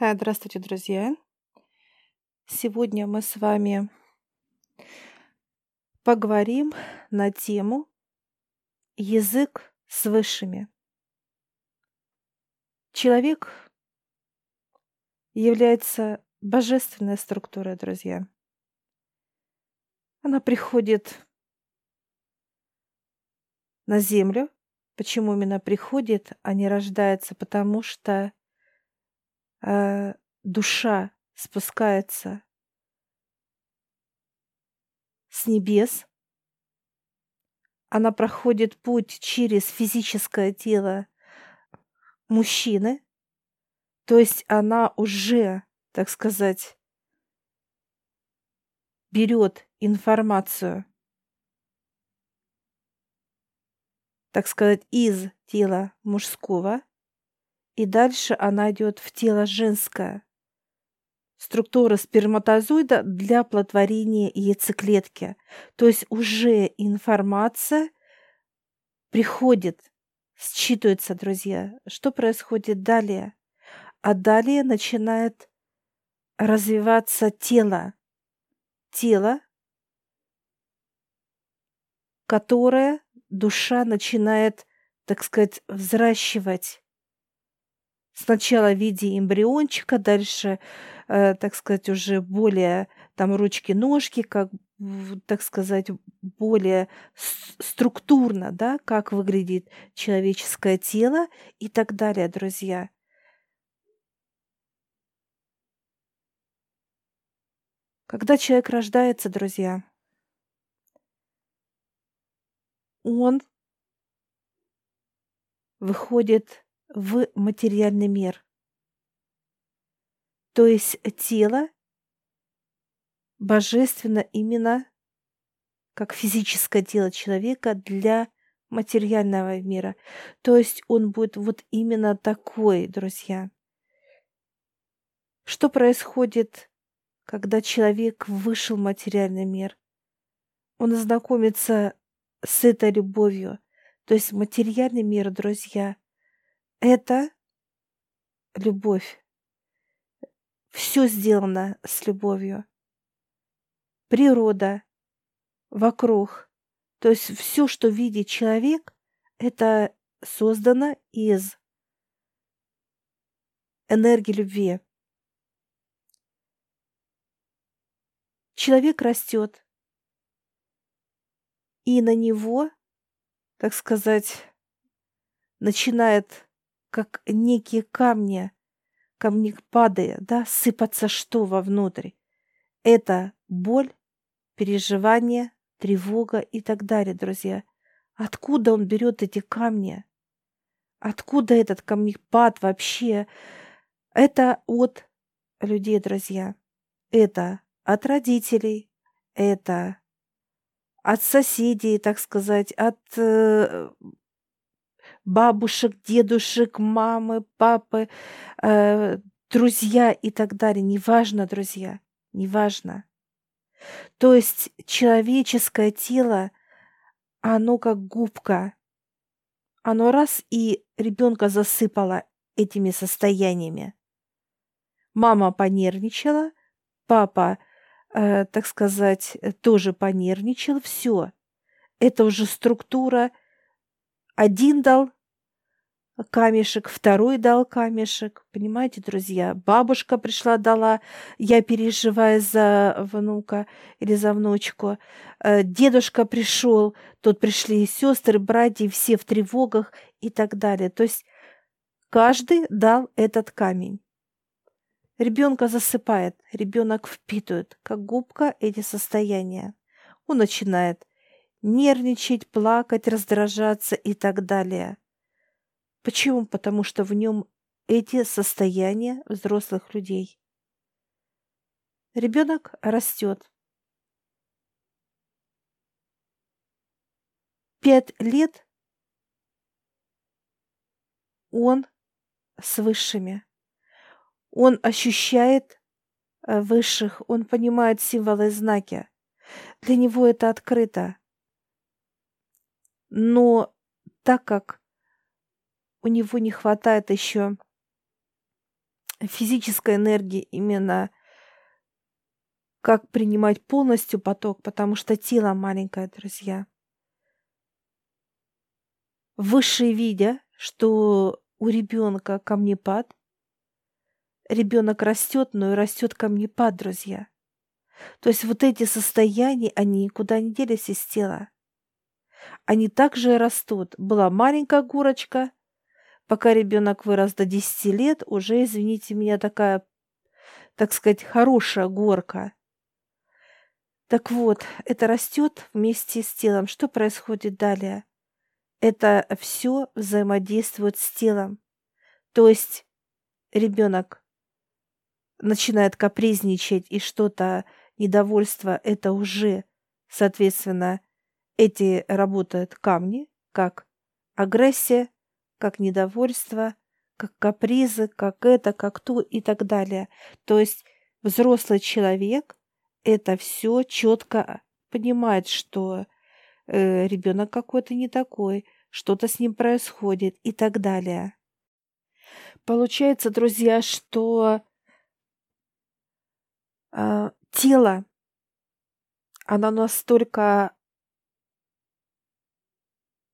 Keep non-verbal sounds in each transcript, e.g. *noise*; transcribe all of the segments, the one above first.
Э, Здравствуйте, друзья! Сегодня мы с вами поговорим на тему язык с высшими. Человек является божественной структурой, друзья. Она приходит на Землю. Почему именно приходит, а не рождается? Потому что э, душа спускается с небес, она проходит путь через физическое тело мужчины, то есть она уже, так сказать, берет информацию, так сказать, из тела мужского, и дальше она идет в тело женское. Структура сперматозоида для плодотворения яйцеклетки. То есть уже информация приходит, считывается, друзья. Что происходит далее? А далее начинает развиваться тело. Тело, которое душа начинает, так сказать, взращивать сначала в виде эмбриончика, дальше, э, так сказать, уже более там ручки-ножки, как так сказать, более структурно, да, как выглядит человеческое тело и так далее, друзья. Когда человек рождается, друзья, он выходит в материальный мир. То есть тело божественно именно как физическое тело человека для материального мира. То есть он будет вот именно такой, друзья. Что происходит, когда человек вышел в материальный мир? Он знакомится с этой любовью. То есть материальный мир, друзья, это любовь. Все сделано с любовью. Природа вокруг. То есть все, что видит человек, это создано из энергии любви. Человек растет, и на него, так сказать, начинает как некие камни, камни падая, да, сыпаться что вовнутрь. Это боль, переживание, тревога и так далее, друзья. Откуда он берет эти камни? Откуда этот камнепад вообще? Это от людей, друзья. Это от родителей, это от соседей, так сказать, от э, бабушек, дедушек, мамы, папы, э, друзья и так далее. Неважно, друзья, неважно. То есть человеческое тело, оно как губка. Оно раз и ребенка засыпало этими состояниями. Мама понервничала, папа, э, так сказать, тоже понервничал. Все. Это уже структура один дал камешек, второй дал камешек. Понимаете, друзья? Бабушка пришла, дала, я переживаю за внука или за внучку. Э, дедушка пришел, тут пришли сестры, братья, все в тревогах и так далее. То есть каждый дал этот камень. Ребенка засыпает, ребенок впитывает, как губка, эти состояния. Он начинает нервничать, плакать, раздражаться и так далее. Почему? Потому что в нем эти состояния взрослых людей. Ребенок растет. Пять лет он с высшими. Он ощущает э, высших, он понимает символы и знаки. Для него это открыто. Но так как у него не хватает еще физической энергии именно как принимать полностью поток, потому что тело маленькое, друзья. Высшие видя, что у ребенка камнепад, ребенок растет, но и растет камнепад, друзья. То есть вот эти состояния, они никуда не делись из тела. Они также растут. Была маленькая горочка, пока ребенок вырос до 10 лет, уже, извините меня, такая, так сказать, хорошая горка. Так вот, это растет вместе с телом. Что происходит далее? Это все взаимодействует с телом. То есть ребенок начинает капризничать и что-то недовольство, это уже, соответственно, эти работают камни, как агрессия, как недовольство, как капризы, как это, как то и так далее. То есть взрослый человек это все четко понимает, что э, ребенок какой-то не такой, что-то с ним происходит и так далее. Получается, друзья, что э, тело, оно настолько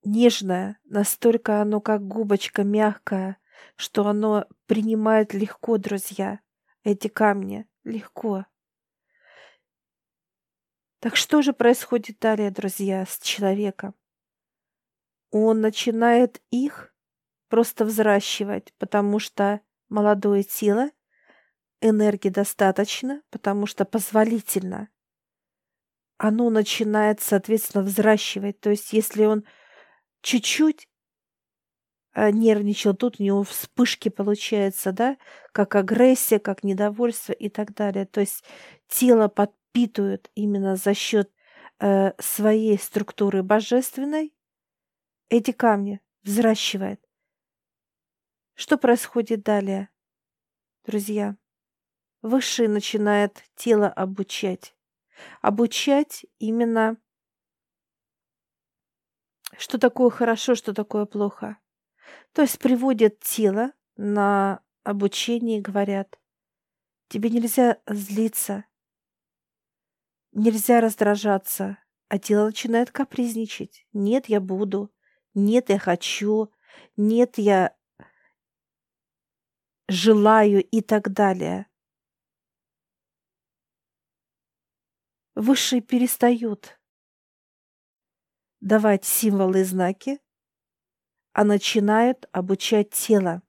нежное, настолько оно как губочка мягкое, что оно принимает легко, друзья, эти камни, легко. Так что же происходит далее, друзья, с человеком? Он начинает их просто взращивать, потому что молодое тело, энергии достаточно, потому что позволительно. Оно начинает, соответственно, взращивать. То есть, если он чуть-чуть а, нервничал, тут у него вспышки получается, да, как агрессия, как недовольство и так далее. То есть тело подпитывает именно за счет э, своей структуры божественной эти камни, взращивает. Что происходит далее, друзья? Высший начинает тело обучать. Обучать именно что такое хорошо, что такое плохо. То есть приводят тело на обучение и говорят, тебе нельзя злиться, нельзя раздражаться, а тело начинает капризничать. Нет, я буду, нет, я хочу, нет, я желаю и так далее. Высшие перестают давать символы и знаки, а начинают обучать тело.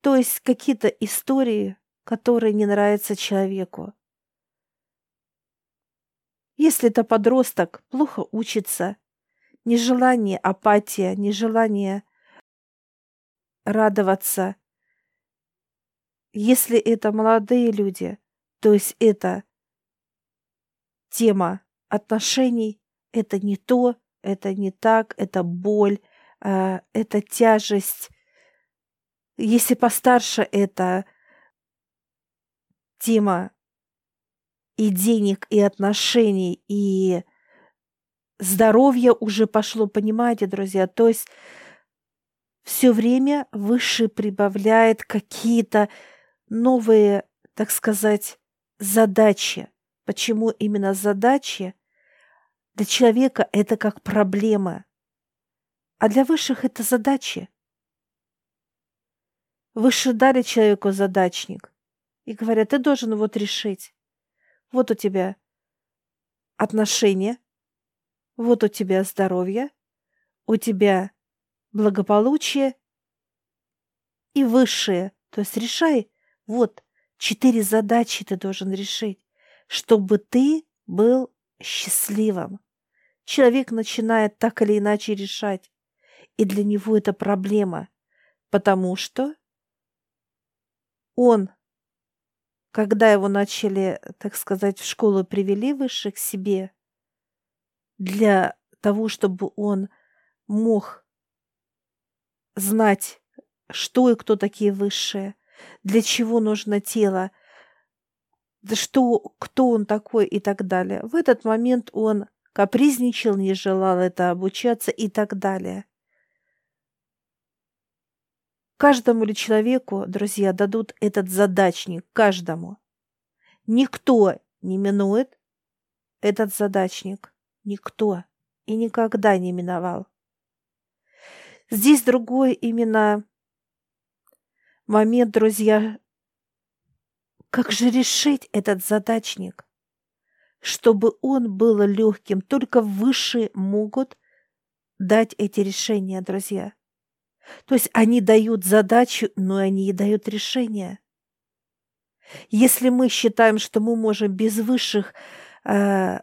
То есть какие-то истории, которые не нравятся человеку. Если это подросток, плохо учится, нежелание, апатия, нежелание радоваться. Если это молодые люди, то есть это тема отношений, это не то, это не так, это боль, э, это тяжесть. Если постарше, это тема и денег, и отношений, и здоровье уже пошло, понимаете, друзья? То есть все время выше прибавляет какие-то новые, так сказать, задачи. Почему именно задачи? Для человека это как проблема, а для высших это задачи. Выше дали человеку задачник и говорят, ты должен вот решить. Вот у тебя отношения, вот у тебя здоровье, у тебя благополучие и высшее. То есть решай, вот, четыре задачи ты должен решить, чтобы ты был счастливым. Человек начинает так или иначе решать, и для него это проблема, потому что он, когда его начали, так сказать, в школу привели выше к себе, для того, чтобы он мог знать, что и кто такие высшие, для чего нужно тело, что, кто он такой и так далее. В этот момент он капризничал, не желал это обучаться и так далее. Каждому ли человеку, друзья, дадут этот задачник, каждому. Никто не минует этот задачник. Никто и никогда не миновал. Здесь другой именно момент, друзья. Как же решить этот задачник? Чтобы он был легким, только высшие могут дать эти решения, друзья. То есть они дают задачу, но они и дают решение. Если мы считаем, что мы можем без высших э,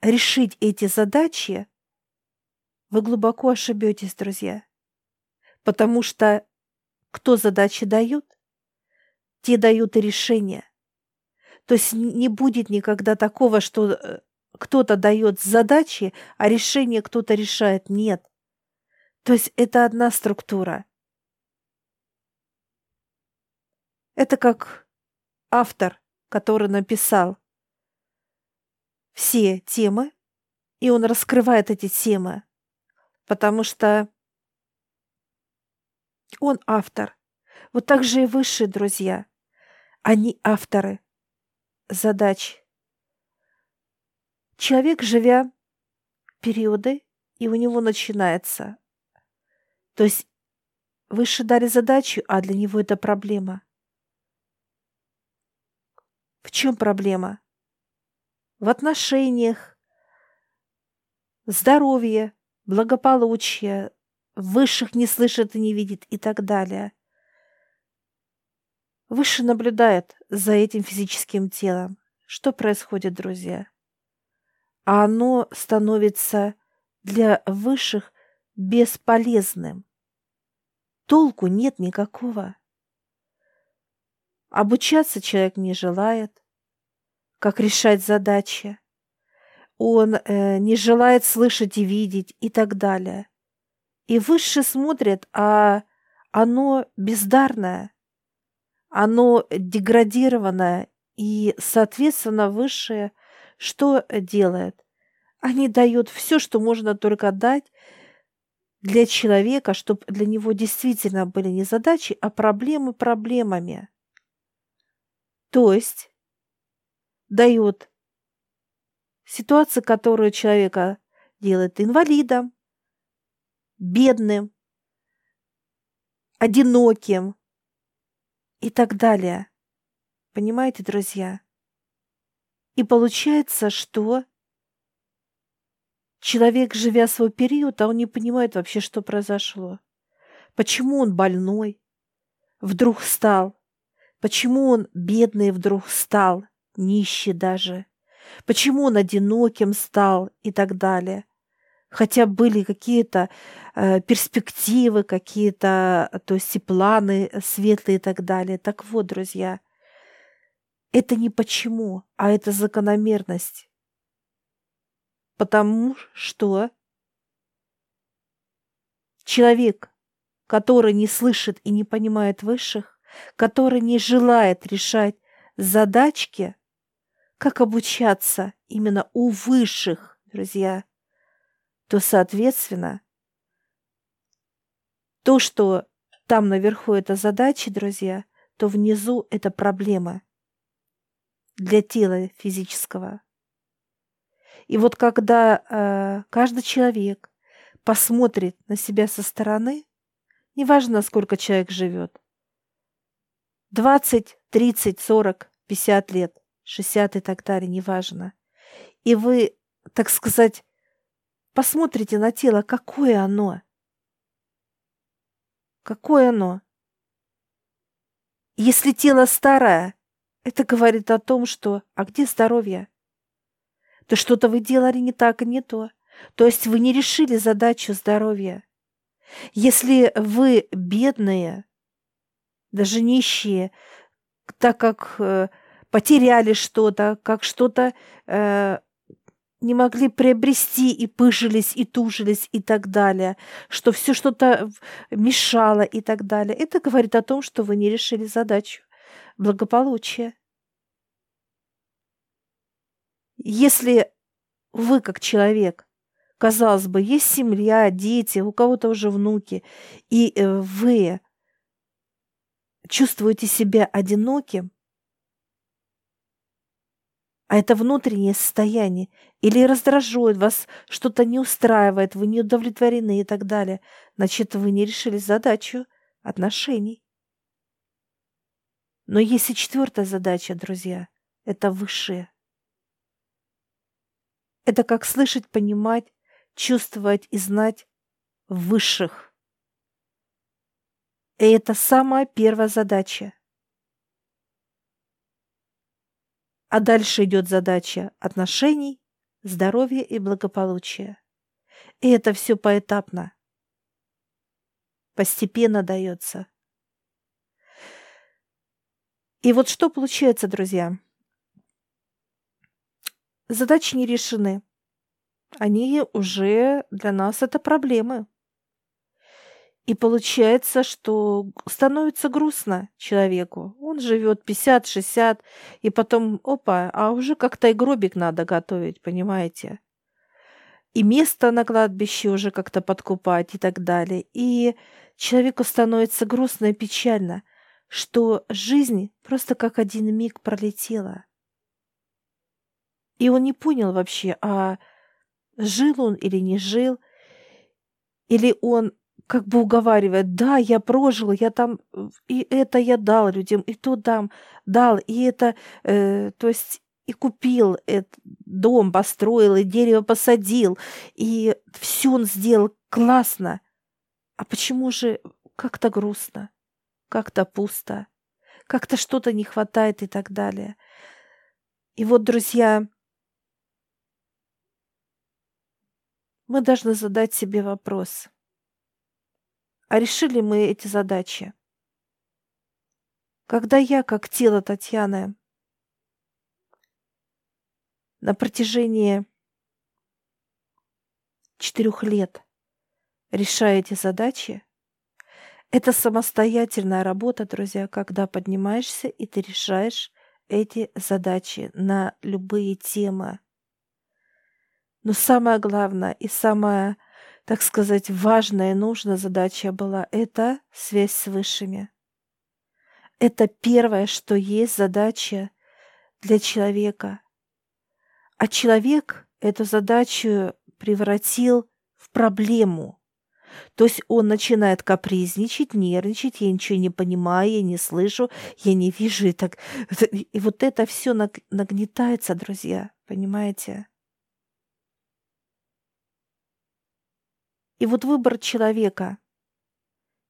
решить эти задачи, вы глубоко ошибетесь, друзья. Потому что кто задачи дают, те дают и решения. То есть не будет никогда такого, что э, кто-то дает задачи, а решение кто-то решает. Нет. То есть это одна структура. Это как автор, который написал все темы, и он раскрывает эти темы, потому что он автор. Вот так же и высшие друзья. Они авторы задач. Человек, живя периоды, и у него начинается то есть выше дали задачу, а для него это проблема. В чем проблема? В отношениях, здоровье, благополучие, высших не слышит и не видит и так далее. Выше наблюдает за этим физическим телом. Что происходит, друзья? А оно становится для высших бесполезным. Толку нет никакого. Обучаться человек не желает, как решать задачи. Он э, не желает слышать и видеть и так далее. И выше смотрит, а оно бездарное, оно деградированное, и, соответственно, высшее что делает? Они дают все, что можно только дать для человека, чтобы для него действительно были не задачи, а проблемы проблемами. То есть дает ситуацию, которую человека делает инвалидом, бедным, одиноким и так далее. Понимаете, друзья? И получается, что Человек, живя свой период, а он не понимает вообще, что произошло. Почему он больной вдруг стал? Почему он бедный вдруг стал, нищий даже? Почему он одиноким стал и так далее? Хотя были какие-то э, перспективы, какие-то, то есть и планы светлые и так далее. Так вот, друзья, это не почему, а это закономерность. Потому что человек, который не слышит и не понимает высших, который не желает решать задачки, как обучаться именно у высших, друзья, то, соответственно, то, что там наверху это задачи, друзья, то внизу это проблема для тела физического. И вот когда э, каждый человек посмотрит на себя со стороны, неважно, сколько человек живет, 20, 30, 40, 50 лет, 60 и так далее, неважно, и вы, так сказать, посмотрите на тело, какое оно, какое оно. Если тело старое, это говорит о том, что «а где здоровье?» то что-то вы делали не так и не то. То есть вы не решили задачу здоровья. Если вы бедные, даже нищие, так как э, потеряли что-то, как что-то э, не могли приобрести и пыжились, и тужились, и так далее, что все что-то мешало и так далее. Это говорит о том, что вы не решили задачу благополучия. Если вы как человек, казалось бы, есть семья, дети, у кого-то уже внуки, и э, вы чувствуете себя одиноким, а это внутреннее состояние, или раздражает вас, что-то не устраивает, вы не удовлетворены и так далее, значит, вы не решили задачу отношений. Но есть и четвертая задача, друзья. Это высшее. Это как слышать, понимать, чувствовать и знать высших. И это самая первая задача. А дальше идет задача отношений, здоровья и благополучия. И это все поэтапно. Постепенно дается. И вот что получается, друзья? Задачи не решены. Они уже для нас это проблемы. И получается, что становится грустно человеку. Он живет 50-60, и потом, опа, а уже как-то и гробик надо готовить, понимаете? И место на кладбище уже как-то подкупать и так далее. И человеку становится грустно и печально что жизнь просто как один миг пролетела. И он не понял вообще, а жил он или не жил, или он как бы уговаривает, да, я прожил, я там, и это я дал людям, и то дам, дал, и это, э, то есть и купил этот дом, построил, и дерево посадил, и все он сделал классно. А почему же как-то грустно? как-то пусто, как-то что-то не хватает и так далее. И вот, друзья, мы должны задать себе вопрос. А решили мы эти задачи? Когда я, как тело Татьяны, на протяжении четырех лет решаю эти задачи, это самостоятельная работа, друзья, когда поднимаешься и ты решаешь эти задачи на любые темы. Но самое главное и самая, так сказать, важная и нужная задача была – это связь с высшими. Это первое, что есть задача для человека. А человек эту задачу превратил в проблему – то есть он начинает капризничать, нервничать, я ничего не понимаю, я не слышу, я не вижу. И, так, и вот это все нагнетается, друзья, понимаете? И вот выбор человека.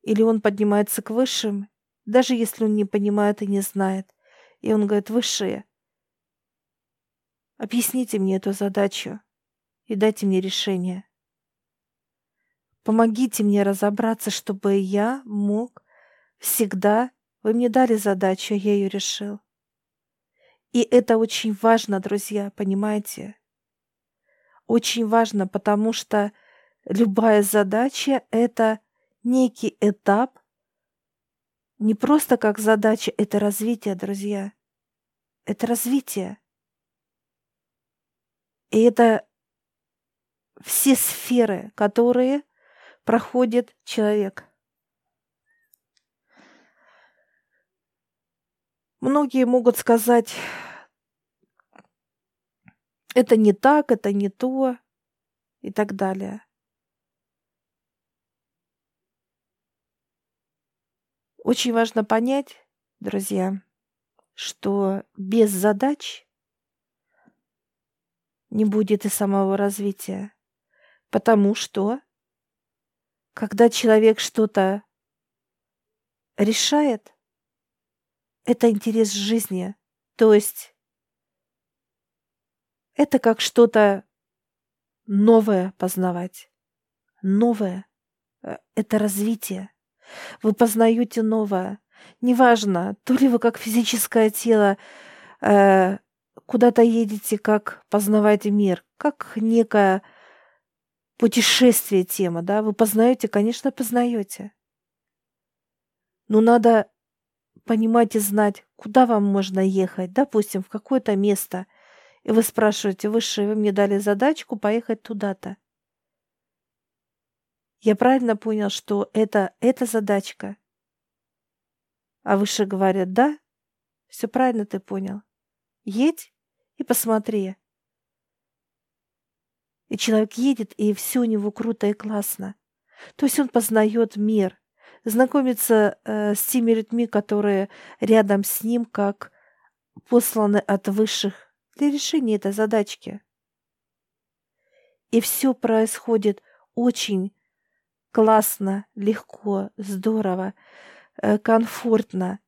Или он поднимается к высшим, даже если он не понимает и не знает. И он говорит, высшие, объясните мне эту задачу и дайте мне решение. Помогите мне разобраться, чтобы я мог всегда... Вы мне дали задачу, я ее решил. И это очень важно, друзья, понимаете? Очень важно, потому что любая задача — это некий этап, не просто как задача, это развитие, друзья. Это развитие. И это все сферы, которые проходит человек. Многие могут сказать, это не так, это не то и так далее. Очень важно понять, друзья, что без задач не будет и самого развития, потому что когда человек что-то решает, это интерес жизни. То есть это как что-то новое познавать. Новое. Э, это развитие. Вы познаете новое. Неважно, то ли вы как физическое тело э, куда-то едете, как познавать мир, как некое путешествие тема, да, вы познаете, конечно, познаете. Но надо понимать и знать, куда вам можно ехать, допустим, в какое-то место. И вы спрашиваете, выше, вы мне дали задачку поехать туда-то. Я правильно понял, что это, эта задачка А выше говорят, да, все правильно ты понял. Едь и посмотри. И человек едет, и все у него круто и классно. То есть он познает мир, знакомится э, с теми людьми, которые рядом с ним, как посланы от высших для решения этой задачки. И все происходит очень классно, легко, здорово, э, комфортно.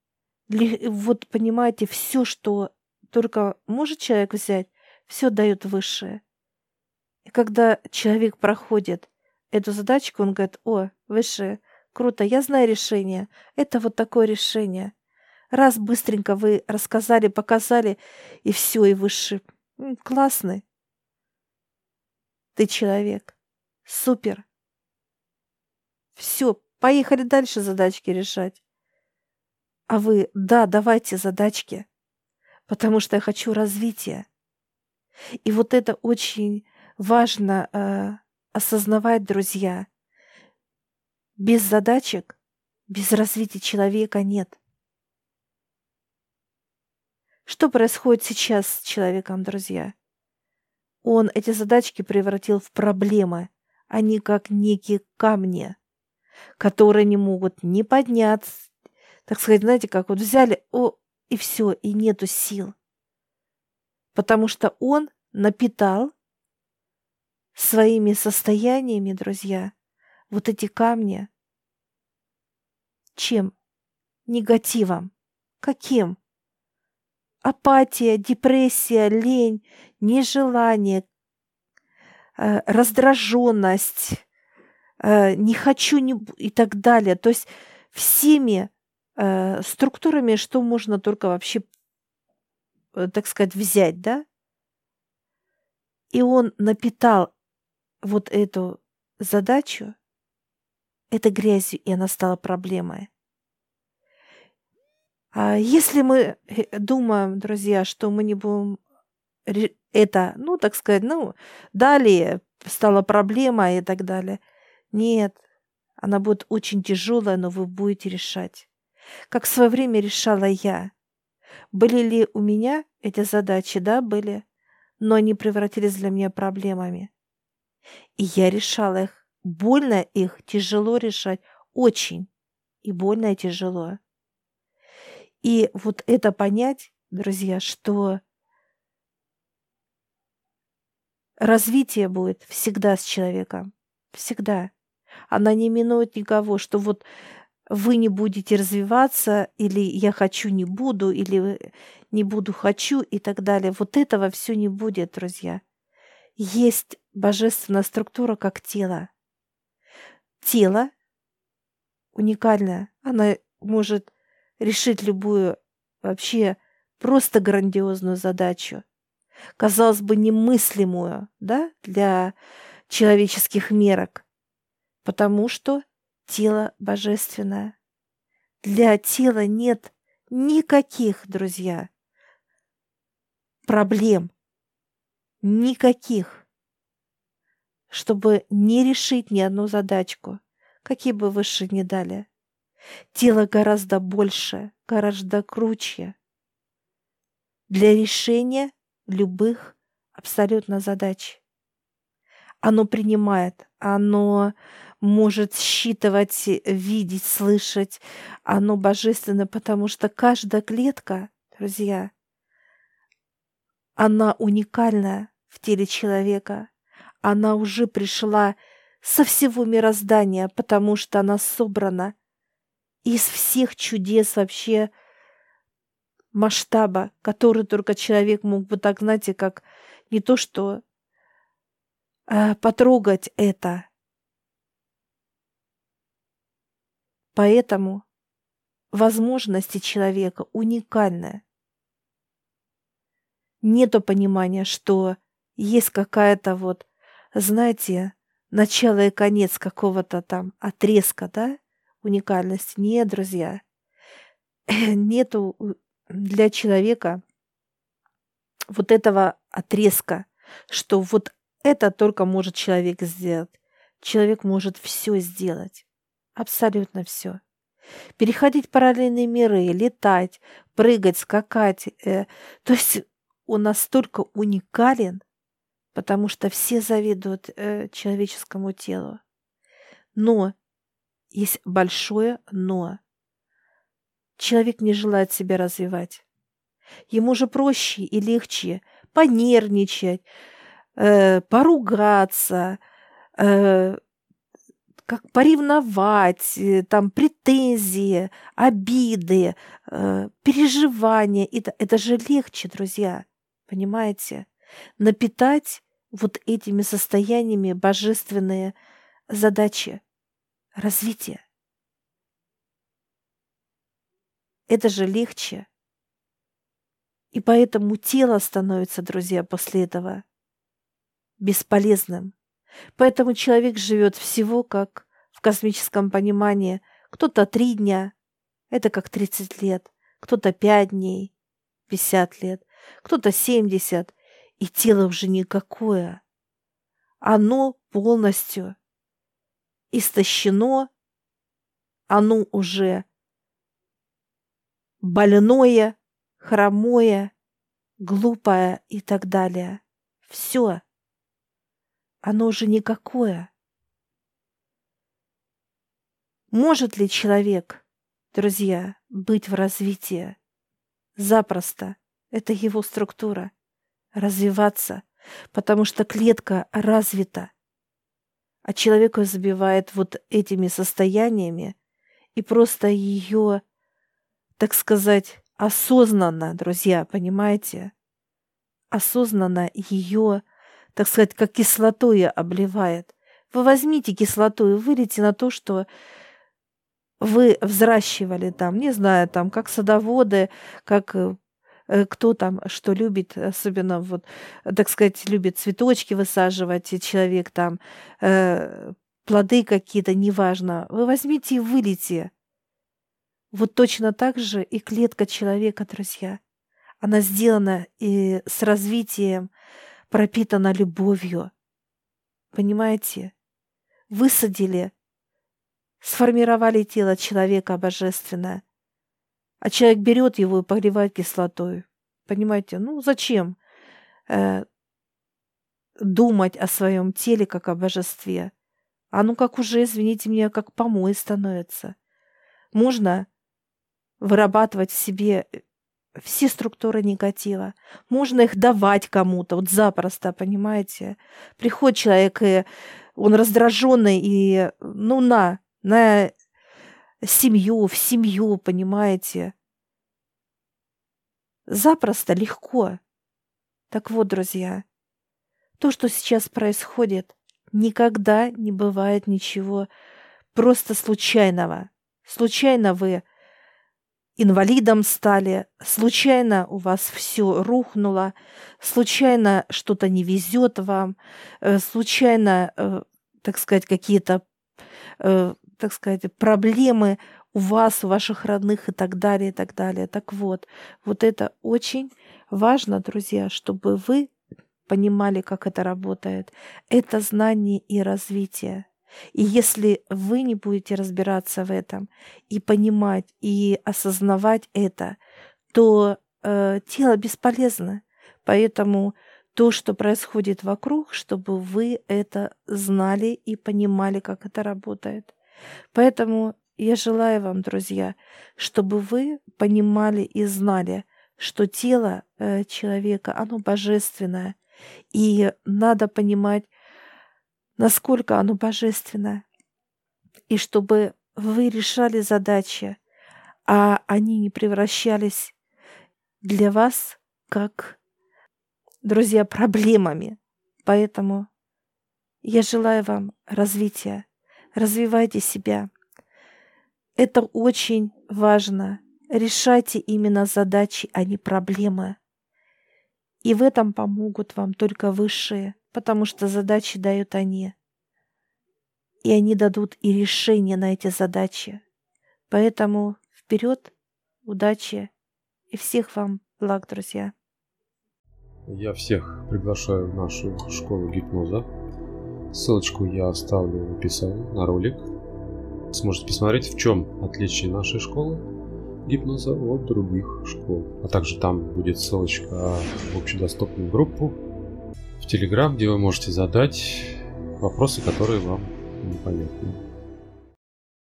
Вот понимаете, все, что только может человек взять, все дает высшее. И когда человек проходит эту задачку, он говорит, о, высшее, круто, я знаю решение. Это вот такое решение. Раз быстренько вы рассказали, показали, и все, и высший. Классный. Ты человек. Супер. Все, поехали дальше задачки решать. А вы, да, давайте задачки, потому что я хочу развития. И вот это очень важно э, осознавать, друзья. Без задачек, без развития человека нет. Что происходит сейчас с человеком, друзья? Он эти задачки превратил в проблемы, они как некие камни, которые не могут не подняться, так сказать, знаете, как вот взяли, о, и все, и нету сил. Потому что он напитал своими состояниями, друзья, вот эти камни. Чем? Негативом. Каким? Апатия, депрессия, лень, нежелание, э, раздраженность, э, не хочу не... и так далее. То есть всеми э, структурами, что можно только вообще, так сказать, взять, да? И он напитал вот эту задачу этой грязью, и она стала проблемой. А если мы э, думаем, друзья, что мы не будем это, ну, так сказать, ну, далее стала проблема и так далее. Нет, она будет очень тяжелая, но вы будете решать. Как в свое время решала я. Были ли у меня эти задачи? Да, были. Но они превратились для меня проблемами. И я решала их. Больно их, тяжело решать. Очень. И больно, и тяжело. И вот это понять, друзья, что развитие будет всегда с человеком. Всегда. Она не минует никого, что вот вы не будете развиваться, или я хочу, не буду, или не буду, хочу и так далее. Вот этого все не будет, друзья. Есть божественная структура как тело. Тело уникальное. Она может решить любую вообще просто грандиозную задачу. Казалось бы, немыслимую, да, для человеческих мерок. Потому что тело божественное. Для тела нет никаких, друзья, проблем. Никаких. Чтобы не решить ни одну задачку, какие бы выше ни дали. Тело гораздо больше, гораздо круче. Для решения любых абсолютно задач. Оно принимает, оно может считывать, видеть, слышать. Оно божественно, потому что каждая клетка, друзья, она уникальна в теле человека. Она уже пришла со всего мироздания, потому что она собрана из всех чудес вообще масштаба, который только человек мог бы так, знаете, как не то что э, потрогать это. Поэтому возможности человека уникальны. Нету понимания, что есть какая-то вот, знаете, начало и конец какого-то там отрезка, да, уникальности. Нет, друзья, *clears throat* нету для человека вот этого отрезка, что вот это только может человек сделать. Человек может все сделать. Абсолютно все. переходить параллельные миры, летать, прыгать, скакать. Э, то есть он настолько уникален, потому что все завидуют э, человеческому телу. Но есть большое но. Человек не желает себя развивать. Ему же проще и легче понервничать, э, поругаться, э, как поревновать, э, там претензии, обиды, э, переживания. Это, это же легче, друзья, понимаете? Напитать вот этими состояниями божественные задачи развития. Это же легче. И поэтому тело становится, друзья, после этого бесполезным. Поэтому человек живет всего как в космическом понимании. Кто-то три дня, это как 30 лет, кто-то пять дней, 50 лет, кто-то 70, и тело уже никакое. Оно полностью истощено, оно уже больное, хромое, глупое и так далее. Все оно уже никакое. Может ли человек, друзья, быть в развитии? Запросто. Это его структура. Развиваться, потому что клетка развита. А человека забивает вот этими состояниями и просто ее, так сказать, осознанно, друзья, понимаете? Осознанно ее так сказать, как кислотой обливает. Вы возьмите кислоту и вылейте на то, что вы взращивали там, не знаю, там, как садоводы, как э, кто там что любит, особенно вот, так сказать, любит цветочки высаживать, и человек там, э, плоды какие-то, неважно. Вы возьмите и вылейте. Вот точно так же и клетка человека, друзья. Она сделана и с развитием пропитана любовью. Понимаете? Высадили, сформировали тело человека божественное. А человек берет его и погревает кислотой. Понимаете? Ну, зачем э, думать о своем теле как о божестве? А ну как уже, извините меня, как помой становится. Можно вырабатывать в себе все структуры негатива. Можно их давать кому-то, вот запросто, понимаете? Приходит человек, и он раздраженный, и ну на, на семью, в семью, понимаете? Запросто, легко. Так вот, друзья, то, что сейчас происходит, никогда не бывает ничего просто случайного. Случайно вы инвалидом стали, случайно у вас все рухнуло, случайно что-то не везет вам, э, случайно, э, так сказать, какие-то, э, так сказать, проблемы у вас, у ваших родных и так далее, и так далее. Так вот, вот это очень важно, друзья, чтобы вы понимали, как это работает. Это знание и развитие. И если вы не будете разбираться в этом и понимать, и осознавать это, то э, тело бесполезно. Поэтому то, что происходит вокруг, чтобы вы это знали и понимали, как это работает. Поэтому я желаю вам, друзья, чтобы вы понимали и знали, что тело э, человека, оно божественное. И надо понимать, насколько оно божественно, и чтобы вы решали задачи, а они не превращались для вас как, друзья, проблемами. Поэтому я желаю вам развития. Развивайте себя. Это очень важно. Решайте именно задачи, а не проблемы. И в этом помогут вам только высшие потому что задачи дают они. И они дадут и решение на эти задачи. Поэтому вперед, удачи и всех вам благ, друзья. Я всех приглашаю в нашу школу гипноза. Ссылочку я оставлю в описании на ролик. сможете посмотреть, в чем отличие нашей школы гипноза от других школ. А также там будет ссылочка в общедоступную группу Телеграм, где вы можете задать вопросы, которые вам непонятны.